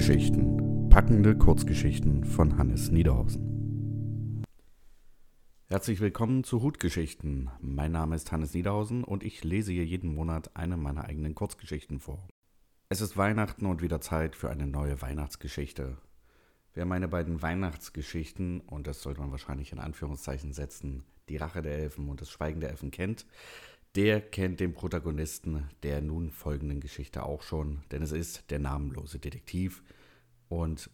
Hutgeschichten. Packende Kurzgeschichten von Hannes Niederhausen. Herzlich willkommen zu Hutgeschichten. Mein Name ist Hannes Niederhausen und ich lese hier jeden Monat eine meiner eigenen Kurzgeschichten vor. Es ist Weihnachten und wieder Zeit für eine neue Weihnachtsgeschichte. Wer meine beiden Weihnachtsgeschichten, und das sollte man wahrscheinlich in Anführungszeichen setzen, die Rache der Elfen und das Schweigen der Elfen kennt, der kennt den Protagonisten der nun folgenden Geschichte auch schon, denn es ist der namenlose Detektiv. Und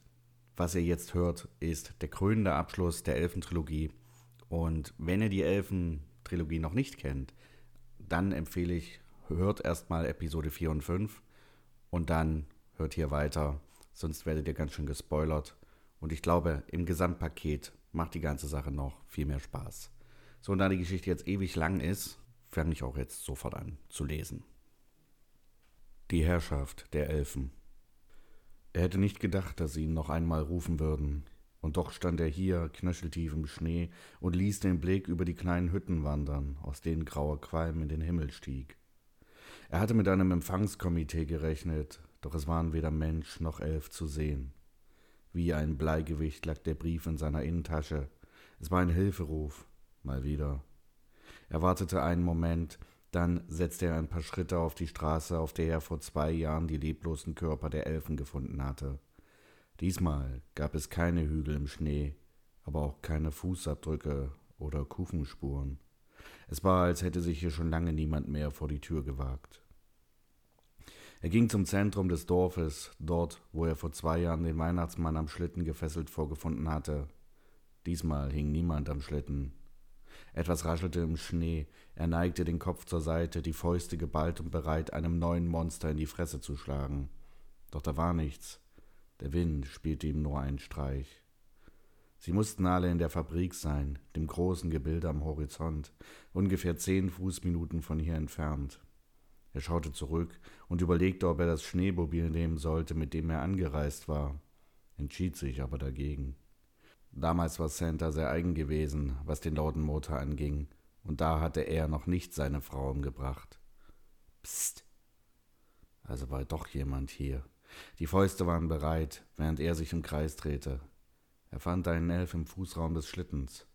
was ihr jetzt hört, ist der krönende Abschluss der Elfentrilogie. Und wenn ihr die Elfentrilogie noch nicht kennt, dann empfehle ich, hört erstmal Episode 4 und 5 und dann hört hier weiter, sonst werdet ihr ganz schön gespoilert. Und ich glaube, im Gesamtpaket macht die ganze Sache noch viel mehr Spaß. So, und da die Geschichte jetzt ewig lang ist, fange ich auch jetzt sofort an zu lesen. Die Herrschaft der Elfen. Er hätte nicht gedacht, dass sie ihn noch einmal rufen würden, und doch stand er hier, knöcheltief im Schnee, und ließ den Blick über die kleinen Hütten wandern, aus denen grauer Qualm in den Himmel stieg. Er hatte mit einem Empfangskomitee gerechnet, doch es waren weder Mensch noch Elf zu sehen. Wie ein Bleigewicht lag der Brief in seiner Innentasche. Es war ein Hilferuf, mal wieder. Er wartete einen Moment, dann setzte er ein paar Schritte auf die Straße, auf der er vor zwei Jahren die leblosen Körper der Elfen gefunden hatte. Diesmal gab es keine Hügel im Schnee, aber auch keine Fußabdrücke oder Kufenspuren. Es war, als hätte sich hier schon lange niemand mehr vor die Tür gewagt. Er ging zum Zentrum des Dorfes, dort, wo er vor zwei Jahren den Weihnachtsmann am Schlitten gefesselt vorgefunden hatte. Diesmal hing niemand am Schlitten, etwas raschelte im Schnee. Er neigte den Kopf zur Seite, die Fäuste geballt und bereit, einem neuen Monster in die Fresse zu schlagen. Doch da war nichts. Der Wind spielte ihm nur einen Streich. Sie mussten alle in der Fabrik sein, dem großen Gebilde am Horizont, ungefähr zehn Fußminuten von hier entfernt. Er schaute zurück und überlegte, ob er das Schneemobil nehmen sollte, mit dem er angereist war, entschied sich aber dagegen. Damals war Santa sehr eigen gewesen, was den lauten Motor anging, und da hatte er noch nicht seine Frau umgebracht. Psst. Also war doch jemand hier. Die Fäuste waren bereit, während er sich im Kreis drehte. Er fand einen Elf im Fußraum des Schlittens.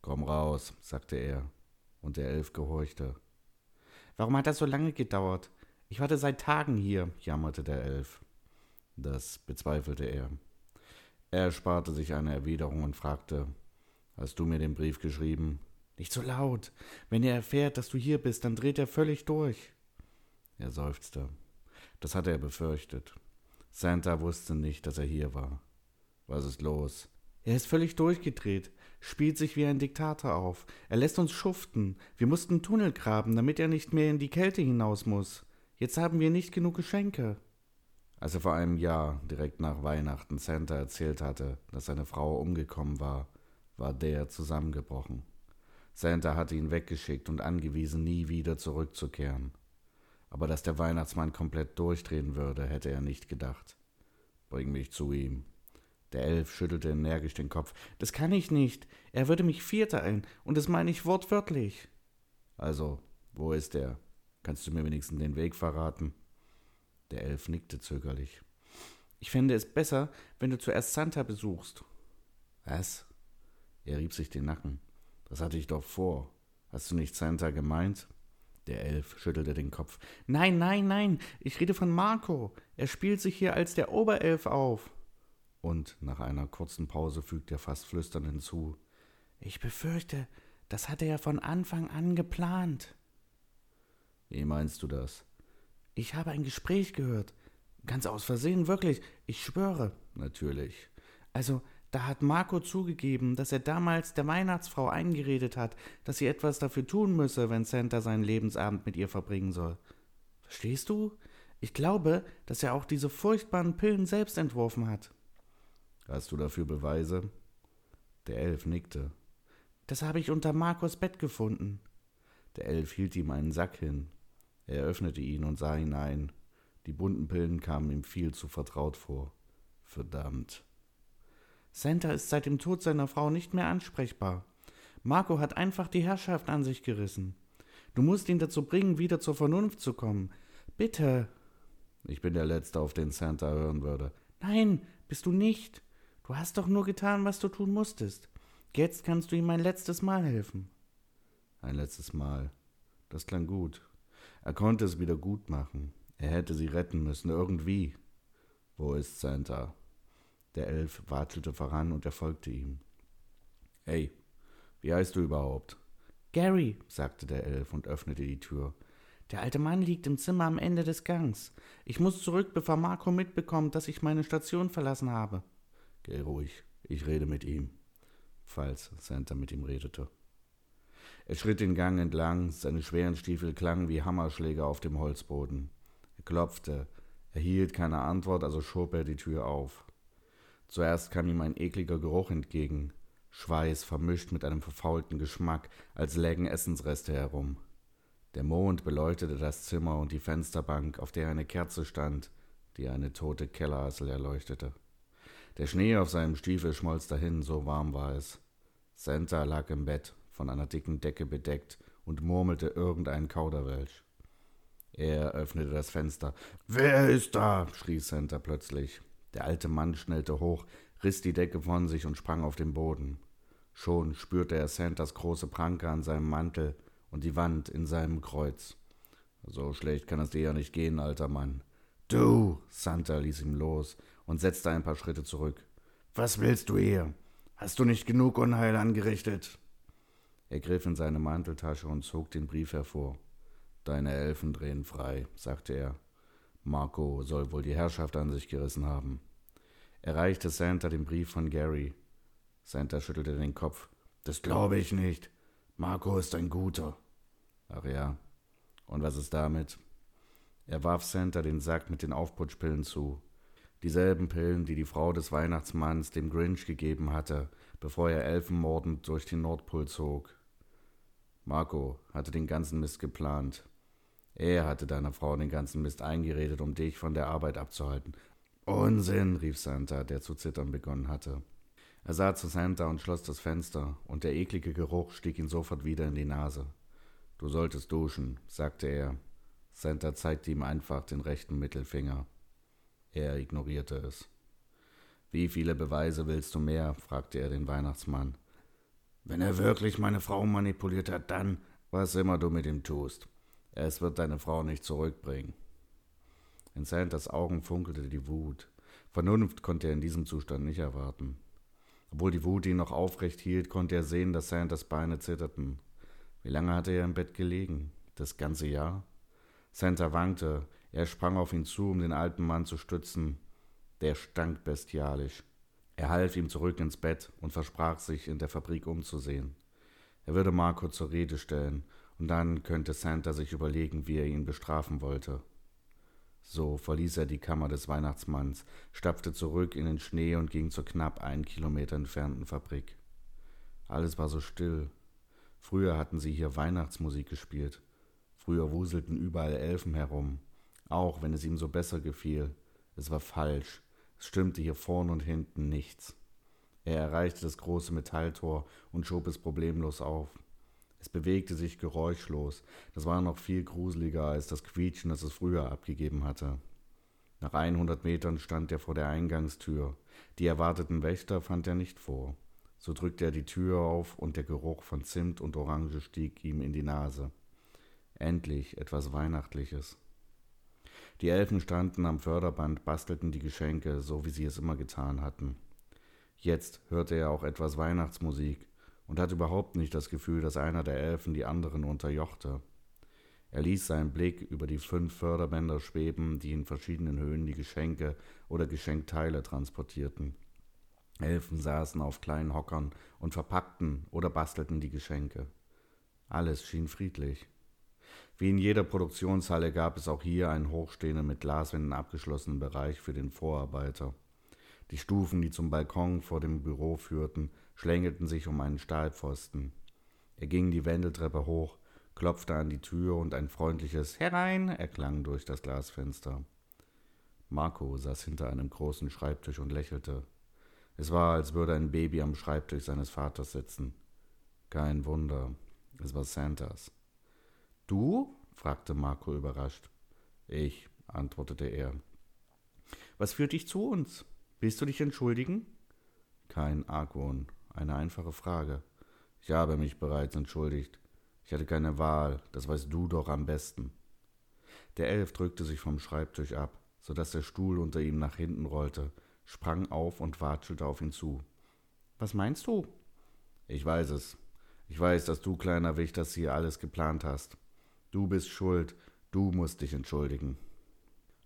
Komm raus, sagte er, und der Elf gehorchte. Warum hat das so lange gedauert? Ich warte seit Tagen hier, jammerte der Elf. Das bezweifelte er. Er ersparte sich eine Erwiderung und fragte Hast du mir den Brief geschrieben? Nicht so laut. Wenn er erfährt, dass du hier bist, dann dreht er völlig durch. Er seufzte. Das hatte er befürchtet. Santa wusste nicht, dass er hier war. Was ist los? Er ist völlig durchgedreht, spielt sich wie ein Diktator auf. Er lässt uns schuften. Wir mussten Tunnel graben, damit er nicht mehr in die Kälte hinaus muss. Jetzt haben wir nicht genug Geschenke. Als er vor einem Jahr, direkt nach Weihnachten, Santa erzählt hatte, dass seine Frau umgekommen war, war der zusammengebrochen. Santa hatte ihn weggeschickt und angewiesen, nie wieder zurückzukehren. Aber dass der Weihnachtsmann komplett durchdrehen würde, hätte er nicht gedacht. Bring mich zu ihm. Der Elf schüttelte energisch den Kopf. Das kann ich nicht. Er würde mich vierteilen, und das meine ich wortwörtlich. Also, wo ist er? Kannst du mir wenigstens den Weg verraten? Der Elf nickte zögerlich. Ich fände es besser, wenn du zuerst Santa besuchst. Was? Er rieb sich den Nacken. Das hatte ich doch vor. Hast du nicht Santa gemeint? Der Elf schüttelte den Kopf. Nein, nein, nein, ich rede von Marco. Er spielt sich hier als der Oberelf auf. Und nach einer kurzen Pause fügte er fast flüsternd hinzu. Ich befürchte, das hatte er von Anfang an geplant. Wie meinst du das? Ich habe ein Gespräch gehört. Ganz aus Versehen, wirklich. Ich schwöre. Natürlich. Also, da hat Marco zugegeben, dass er damals der Weihnachtsfrau eingeredet hat, dass sie etwas dafür tun müsse, wenn Santa seinen Lebensabend mit ihr verbringen soll. Verstehst du? Ich glaube, dass er auch diese furchtbaren Pillen selbst entworfen hat. Hast du dafür Beweise? Der Elf nickte. Das habe ich unter Marcos Bett gefunden. Der Elf hielt ihm einen Sack hin. Er öffnete ihn und sah hinein. Die bunten Pillen kamen ihm viel zu vertraut vor. Verdammt. Santa ist seit dem Tod seiner Frau nicht mehr ansprechbar. Marco hat einfach die Herrschaft an sich gerissen. Du musst ihn dazu bringen, wieder zur Vernunft zu kommen. Bitte. Ich bin der Letzte, auf den Santa hören würde. Nein, bist du nicht. Du hast doch nur getan, was du tun musstest. Jetzt kannst du ihm ein letztes Mal helfen. Ein letztes Mal. Das klang gut. Er konnte es wieder gut machen. Er hätte sie retten müssen, irgendwie. Wo ist Santa? Der Elf watschelte voran und er folgte ihm. Hey, wie heißt du überhaupt? Gary, sagte der Elf und öffnete die Tür. Der alte Mann liegt im Zimmer am Ende des Gangs. Ich muss zurück, bevor Marco mitbekommt, dass ich meine Station verlassen habe. Geh ruhig, ich rede mit ihm, falls Santa mit ihm redete. Er schritt den Gang entlang, seine schweren Stiefel klangen wie Hammerschläge auf dem Holzboden. Er klopfte, erhielt keine Antwort, also schob er die Tür auf. Zuerst kam ihm ein ekliger Geruch entgegen, Schweiß vermischt mit einem verfaulten Geschmack, als lägen Essensreste herum. Der Mond beleuchtete das Zimmer und die Fensterbank, auf der eine Kerze stand, die eine tote Kellerassel erleuchtete. Der Schnee auf seinem Stiefel schmolz dahin, so warm war es. Santa lag im Bett, von einer dicken Decke bedeckt, und murmelte irgendeinen Kauderwelsch. Er öffnete das Fenster. Wer ist da? schrie Santa plötzlich. Der alte Mann schnellte hoch, riss die Decke von sich und sprang auf den Boden. Schon spürte er Santas große Pranke an seinem Mantel und die Wand in seinem Kreuz. So schlecht kann es dir ja nicht gehen, alter Mann. Du! Santa ließ ihm los und setzte ein paar Schritte zurück. Was willst du hier? Hast du nicht genug Unheil angerichtet? Er griff in seine Manteltasche und zog den Brief hervor. Deine Elfen drehen frei, sagte er. Marco soll wohl die Herrschaft an sich gerissen haben. Er reichte Santa den Brief von Gary. Santa schüttelte den Kopf. Das glaube ich nicht. Marco ist ein Guter. Ach ja. Und was ist damit? Er warf Santa den Sack mit den Aufputschpillen zu. Dieselben Pillen, die die Frau des Weihnachtsmanns dem Grinch gegeben hatte, bevor er elfenmordend durch den Nordpol zog. Marco hatte den ganzen Mist geplant. Er hatte deiner Frau den ganzen Mist eingeredet, um dich von der Arbeit abzuhalten. Unsinn, rief Santa, der zu zittern begonnen hatte. Er sah zu Santa und schloss das Fenster, und der eklige Geruch stieg ihn sofort wieder in die Nase. Du solltest duschen, sagte er. Santa zeigte ihm einfach den rechten Mittelfinger. Er ignorierte es. Wie viele Beweise willst du mehr? fragte er den Weihnachtsmann. Wenn er wirklich meine Frau manipuliert hat, dann, was immer du mit ihm tust. Es wird deine Frau nicht zurückbringen. In Santas Augen funkelte die Wut. Vernunft konnte er in diesem Zustand nicht erwarten. Obwohl die Wut ihn noch aufrecht hielt, konnte er sehen, dass Santas Beine zitterten. Wie lange hatte er im Bett gelegen? Das ganze Jahr? Santa wankte. Er sprang auf ihn zu, um den alten Mann zu stützen. Der stank bestialisch. Er half ihm zurück ins Bett und versprach sich, in der Fabrik umzusehen. Er würde Marco zur Rede stellen und dann könnte Santa sich überlegen, wie er ihn bestrafen wollte. So verließ er die Kammer des Weihnachtsmanns, stapfte zurück in den Schnee und ging zur knapp einen Kilometer entfernten Fabrik. Alles war so still. Früher hatten sie hier Weihnachtsmusik gespielt. Früher wuselten überall Elfen herum, auch wenn es ihm so besser gefiel. Es war falsch. Es stimmte hier vorn und hinten nichts. Er erreichte das große Metalltor und schob es problemlos auf. Es bewegte sich geräuschlos. Das war noch viel gruseliger als das Quietschen, das es früher abgegeben hatte. Nach 100 Metern stand er vor der Eingangstür. Die erwarteten Wächter fand er nicht vor. So drückte er die Tür auf und der Geruch von Zimt und Orange stieg ihm in die Nase. Endlich etwas Weihnachtliches. Die Elfen standen am Förderband, bastelten die Geschenke, so wie sie es immer getan hatten. Jetzt hörte er auch etwas Weihnachtsmusik, und hatte überhaupt nicht das Gefühl, dass einer der Elfen die anderen unterjochte. Er ließ seinen Blick über die fünf Förderbänder schweben, die in verschiedenen Höhen die Geschenke oder Geschenkteile transportierten. Elfen saßen auf kleinen Hockern und verpackten oder bastelten die Geschenke. Alles schien friedlich. Wie in jeder Produktionshalle gab es auch hier einen hochstehenden mit Glaswänden abgeschlossenen Bereich für den Vorarbeiter. Die Stufen, die zum Balkon vor dem Büro führten, schlängelten sich um einen Stahlpfosten. Er ging die Wendeltreppe hoch, klopfte an die Tür und ein freundliches Herein erklang durch das Glasfenster. Marco saß hinter einem großen Schreibtisch und lächelte. Es war, als würde ein Baby am Schreibtisch seines Vaters sitzen. Kein Wunder, es war Santas. Du? fragte Marco überrascht. Ich, antwortete er. Was führt dich zu uns? Willst du dich entschuldigen? Kein Argwohn, eine einfache Frage. Ich habe mich bereits entschuldigt. Ich hatte keine Wahl, das weißt du doch am besten. Der Elf drückte sich vom Schreibtisch ab, so dass der Stuhl unter ihm nach hinten rollte, sprang auf und watschelte auf ihn zu. Was meinst du? Ich weiß es. Ich weiß, dass du, kleiner Wicht, das hier alles geplant hast. Du bist schuld, du musst dich entschuldigen.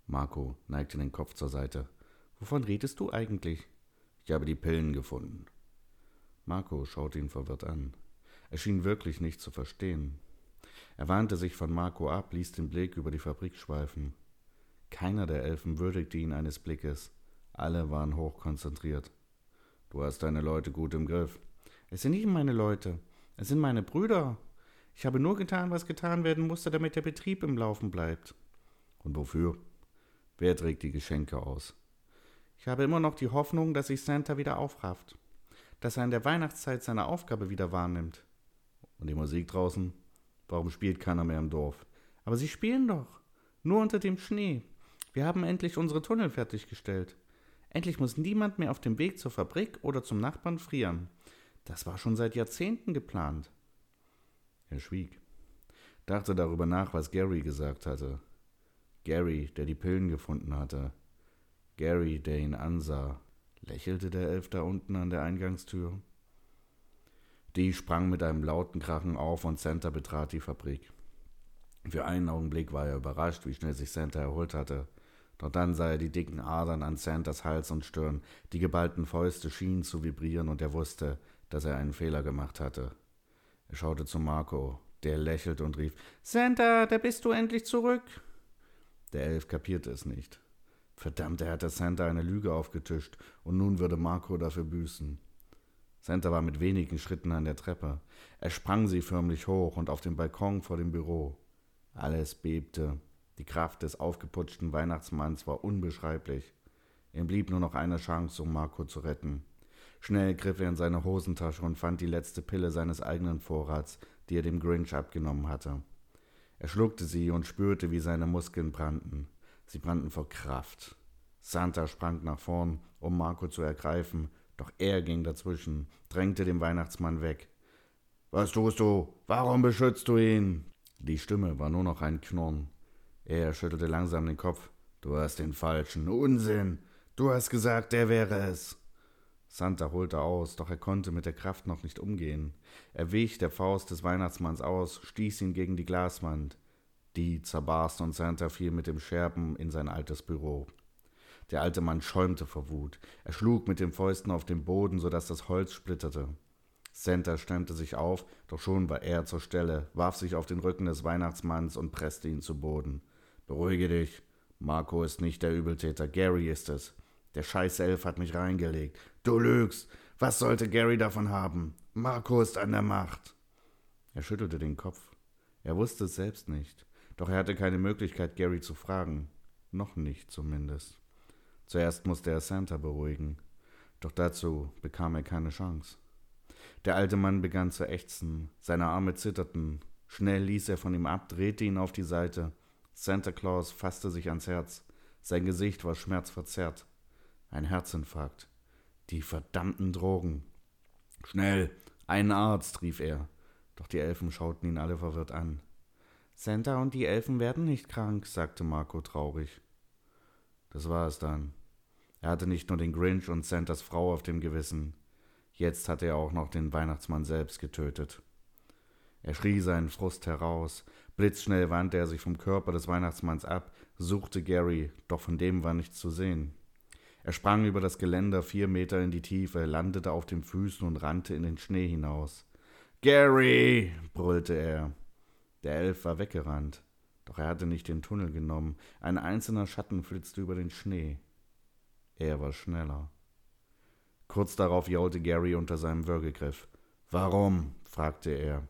Marco neigte den Kopf zur Seite. Wovon redest du eigentlich? Ich habe die Pillen gefunden. Marco schaute ihn verwirrt an. Er schien wirklich nicht zu verstehen. Er wandte sich von Marco ab, ließ den Blick über die Fabrik schweifen. Keiner der Elfen würdigte ihn eines Blickes. Alle waren hochkonzentriert. Du hast deine Leute gut im Griff. Es sind nicht meine Leute. Es sind meine Brüder. Ich habe nur getan, was getan werden musste, damit der Betrieb im Laufen bleibt. Und wofür? Wer trägt die Geschenke aus? Ich habe immer noch die Hoffnung, dass sich Santa wieder aufrafft. Dass er in der Weihnachtszeit seine Aufgabe wieder wahrnimmt. Und die Musik draußen? Warum spielt keiner mehr im Dorf? Aber sie spielen doch. Nur unter dem Schnee. Wir haben endlich unsere Tunnel fertiggestellt. Endlich muss niemand mehr auf dem Weg zur Fabrik oder zum Nachbarn frieren. Das war schon seit Jahrzehnten geplant. Er schwieg, dachte darüber nach, was Gary gesagt hatte. Gary, der die Pillen gefunden hatte. Gary, der ihn ansah. Lächelte der Elf da unten an der Eingangstür? Die sprang mit einem lauten Krachen auf und Santa betrat die Fabrik. Für einen Augenblick war er überrascht, wie schnell sich Santa erholt hatte. Doch dann sah er die dicken Adern an Santas Hals und Stirn, die geballten Fäuste schienen zu vibrieren und er wusste, dass er einen Fehler gemacht hatte. Er schaute zu Marco, der lächelte und rief: Santa, da bist du endlich zurück. Der Elf kapierte es nicht. Verdammt, er hatte Santa eine Lüge aufgetischt und nun würde Marco dafür büßen. Santa war mit wenigen Schritten an der Treppe. Er sprang sie förmlich hoch und auf den Balkon vor dem Büro. Alles bebte. Die Kraft des aufgeputschten Weihnachtsmanns war unbeschreiblich. Ihm blieb nur noch eine Chance, um Marco zu retten. Schnell griff er in seine Hosentasche und fand die letzte Pille seines eigenen Vorrats, die er dem Grinch abgenommen hatte. Er schluckte sie und spürte, wie seine Muskeln brannten. Sie brannten vor Kraft. Santa sprang nach vorn, um Marco zu ergreifen, doch er ging dazwischen, drängte den Weihnachtsmann weg. Was tust du? Warum beschützt du ihn? Die Stimme war nur noch ein Knurren. Er schüttelte langsam den Kopf. Du hast den falschen. Unsinn. Du hast gesagt, der wäre es. Santa holte aus, doch er konnte mit der Kraft noch nicht umgehen. Er wich der Faust des Weihnachtsmanns aus, stieß ihn gegen die Glaswand. Die zerbarst und Santa fiel mit dem Scherben in sein altes Büro. Der alte Mann schäumte vor Wut. Er schlug mit den Fäusten auf den Boden, so dass das Holz splitterte. Santa stemmte sich auf, doch schon war er zur Stelle, warf sich auf den Rücken des Weihnachtsmanns und presste ihn zu Boden. Beruhige dich. Marco ist nicht der Übeltäter, Gary ist es. Der Scheißelf hat mich reingelegt. Du lügst. Was sollte Gary davon haben? Marco ist an der Macht. Er schüttelte den Kopf. Er wusste es selbst nicht. Doch er hatte keine Möglichkeit, Gary zu fragen. Noch nicht zumindest. Zuerst musste er Santa beruhigen, doch dazu bekam er keine Chance. Der alte Mann begann zu ächzen, seine Arme zitterten, schnell ließ er von ihm ab, drehte ihn auf die Seite. Santa Claus fasste sich ans Herz, sein Gesicht war schmerzverzerrt. Ein Herzinfarkt. Die verdammten Drogen. Schnell, einen Arzt, rief er. Doch die Elfen schauten ihn alle verwirrt an. Santa und die Elfen werden nicht krank, sagte Marco traurig. Das war es dann. Er hatte nicht nur den Grinch und Santas Frau auf dem Gewissen, jetzt hatte er auch noch den Weihnachtsmann selbst getötet. Er schrie seinen Frust heraus, blitzschnell wandte er sich vom Körper des Weihnachtsmanns ab, suchte Gary, doch von dem war nichts zu sehen. Er sprang über das Geländer vier Meter in die Tiefe, landete auf den Füßen und rannte in den Schnee hinaus. Gary! brüllte er. Der Elf war weggerannt, doch er hatte nicht den Tunnel genommen. Ein einzelner Schatten flitzte über den Schnee. Er war schneller. Kurz darauf jaulte Gary unter seinem Würgegriff. Warum? fragte er.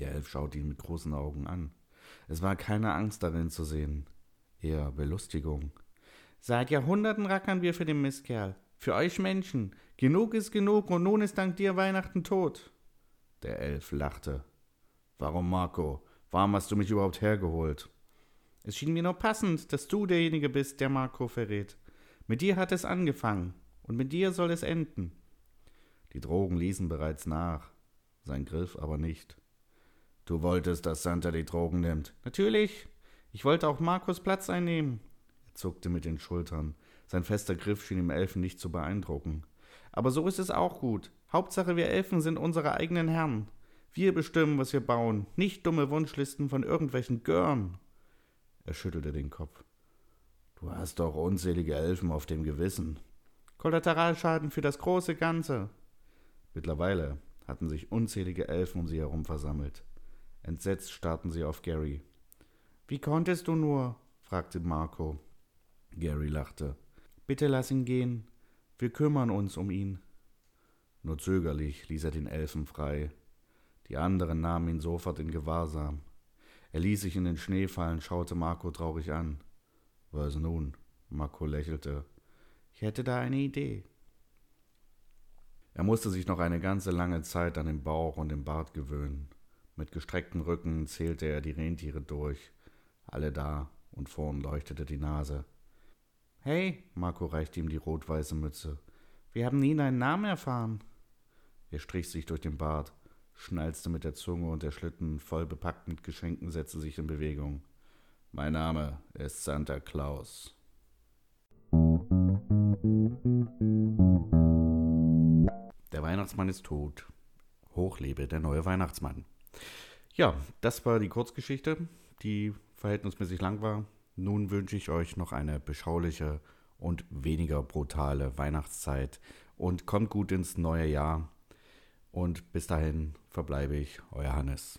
Der Elf schaute ihn mit großen Augen an. Es war keine Angst darin zu sehen, eher Belustigung. Seit Jahrhunderten rackern wir für den Mistkerl, für euch Menschen. Genug ist genug und nun ist dank dir Weihnachten tot. Der Elf lachte. Warum, Marco? Warum hast du mich überhaupt hergeholt? Es schien mir nur passend, dass du derjenige bist, der Marco verrät. Mit dir hat es angefangen und mit dir soll es enden. Die Drogen ließen bereits nach, sein Griff aber nicht. Du wolltest, dass Santa die Drogen nimmt. Natürlich. Ich wollte auch Markus Platz einnehmen. Zuckte mit den Schultern. Sein fester Griff schien dem Elfen nicht zu beeindrucken. Aber so ist es auch gut. Hauptsache, wir Elfen sind unsere eigenen Herren. Wir bestimmen, was wir bauen, nicht dumme Wunschlisten von irgendwelchen Görn. Er schüttelte den Kopf. Du hast doch unzählige Elfen auf dem Gewissen. Kollateralschaden für das große Ganze. Mittlerweile hatten sich unzählige Elfen um sie herum versammelt. Entsetzt starrten sie auf Gary. Wie konntest du nur? fragte Marco. Gary lachte. Bitte lass ihn gehen. Wir kümmern uns um ihn. Nur zögerlich ließ er den Elfen frei. Die anderen nahmen ihn sofort in Gewahrsam. Er ließ sich in den Schnee fallen, schaute Marco traurig an. Was nun? Marco lächelte. Ich hätte da eine Idee. Er musste sich noch eine ganze lange Zeit an den Bauch und den Bart gewöhnen. Mit gestrecktem Rücken zählte er die Rentiere durch. Alle da, und vorn leuchtete die Nase. Hey, Marco reichte ihm die rot-weiße Mütze. Wir haben nie deinen Namen erfahren. Er strich sich durch den Bart, schnalzte mit der Zunge und der Schlitten, voll bepackt mit Geschenken, setzte sich in Bewegung. Mein Name ist Santa Claus. Der Weihnachtsmann ist tot. Hochlebe der neue Weihnachtsmann. Ja, das war die Kurzgeschichte, die verhältnismäßig lang war. Nun wünsche ich euch noch eine beschauliche und weniger brutale Weihnachtszeit und kommt gut ins neue Jahr. Und bis dahin verbleibe ich, euer Hannes.